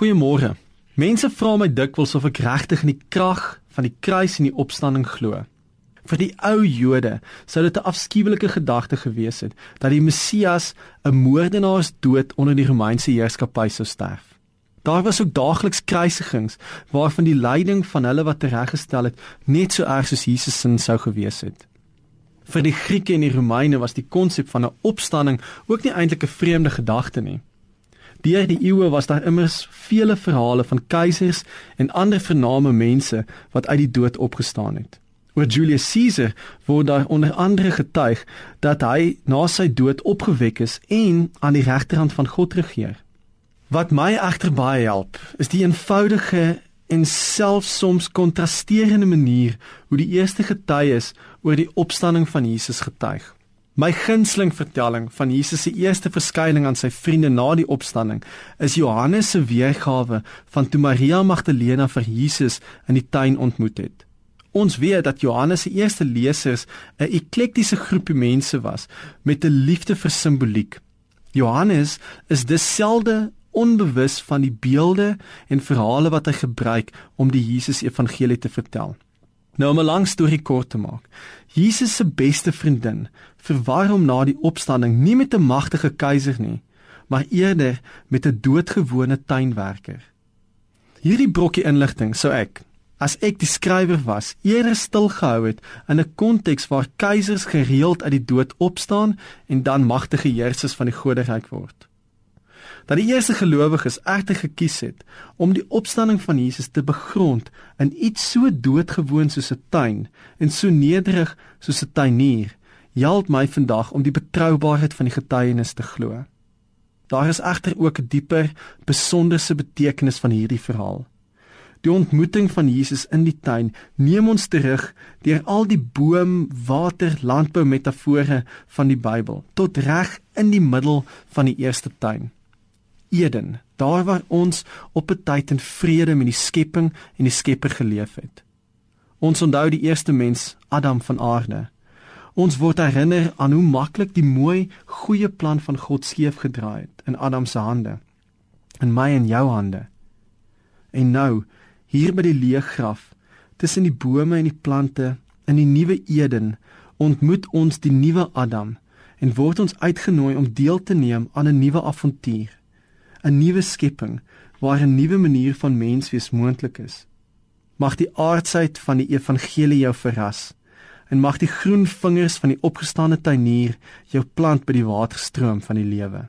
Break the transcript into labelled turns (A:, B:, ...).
A: Goeiemôre. Mense vra my dikwels of ek regtig in die krag van die kruis en die opstanding glo. Vir die ou Jode sou dit 'n afskuwelike gedagte gewees het dat die Messias 'n moordenaars dood onder die Romeinse heerskappy sou sterf. Daar was ook daagliks kruisigings waarvan die lyding van hulle wat tereggestel het net so erg soos Jesus se sou gewees het. Vir die Grieke en die Romeine was die konsep van 'n opstanding ook nie eintlik 'n vreemde gedagte nie. Deur die eeue was daar immers vele verhale van keisers en ander vername mense wat uit die dood opgestaan het. Oor Julius Caesar word daar onder andere getuig dat hy na sy dood opgewek is en aan die regterhand van God regeer. Wat my egter baie help, is die eenvoudige en selfs soms kontrasterende manier hoe die eerste getuies oor die opstanding van Jesus getuig. My gunsteling vertelling van Jesus se eerste verskyning aan sy vriende na die opstanding is Johannes se weergawe van toe Maria Magdalena vir Jesus in die tuin ontmoet het. Ons weet dat Johannes se eerste lesers 'n eklektiese groepie mense was met 'n liefde vir simboliek. Johannes is dieselfde onbewus van die beelde en verhale wat hy gebruik om die Jesus evangelie te vertel. Nou om 'n lang storie kort te maak. Jesus se beste vriendin verwar hom na die opstanding nie met 'n magtige keiser nie, maar eerder met 'n doodgewone tuinwerker. Hierdie brokkie inligting sou ek as ek die skrywer was, eerder stil gehou het in 'n konteks waar keisers gereeld uit die dood opstaan en dan magtige heersers van die goderyk word dat die eerste gelowiges egter gekies het om die opstanding van Jesus te begrond in iets so doodgewoon soos 'n tuin en so nederig soos 'n tuinier, help my vandag om die betroubaarheid van die getuienis te glo. Daar is egter ook 'n dieper, besonderse betekenis van hierdie verhaal. Die ontmoeting van Jesus in die tuin neem ons terug deur al die boom, water, landbou metafore van die Bybel tot reg in die middel van die eerste tuin. Eden, daar waar ons op 'n tyd in vrede met die skepping en die Skepper geleef het. Ons onthou die eerste mens, Adam van aarde. Ons word herinner aan hoe maklik die mooi, goeie plan van God skeef gedraai het in Adam se hande, in my en jou hande. En nou, hier by die leë graf, tussen die bome en die plante in die nuwe Eden, ontmoet ons die nuwe Adam en word ons uitgenooi om deel te neem aan 'n nuwe avontuur. 'n nuwe skepping waar 'n nuwe manier van menswees moontlik is. Mag die aardsheid van die evangelie jou verras en mag die groen vingers van die opgestane tuinier jou plant by die waterstroom van die lewe.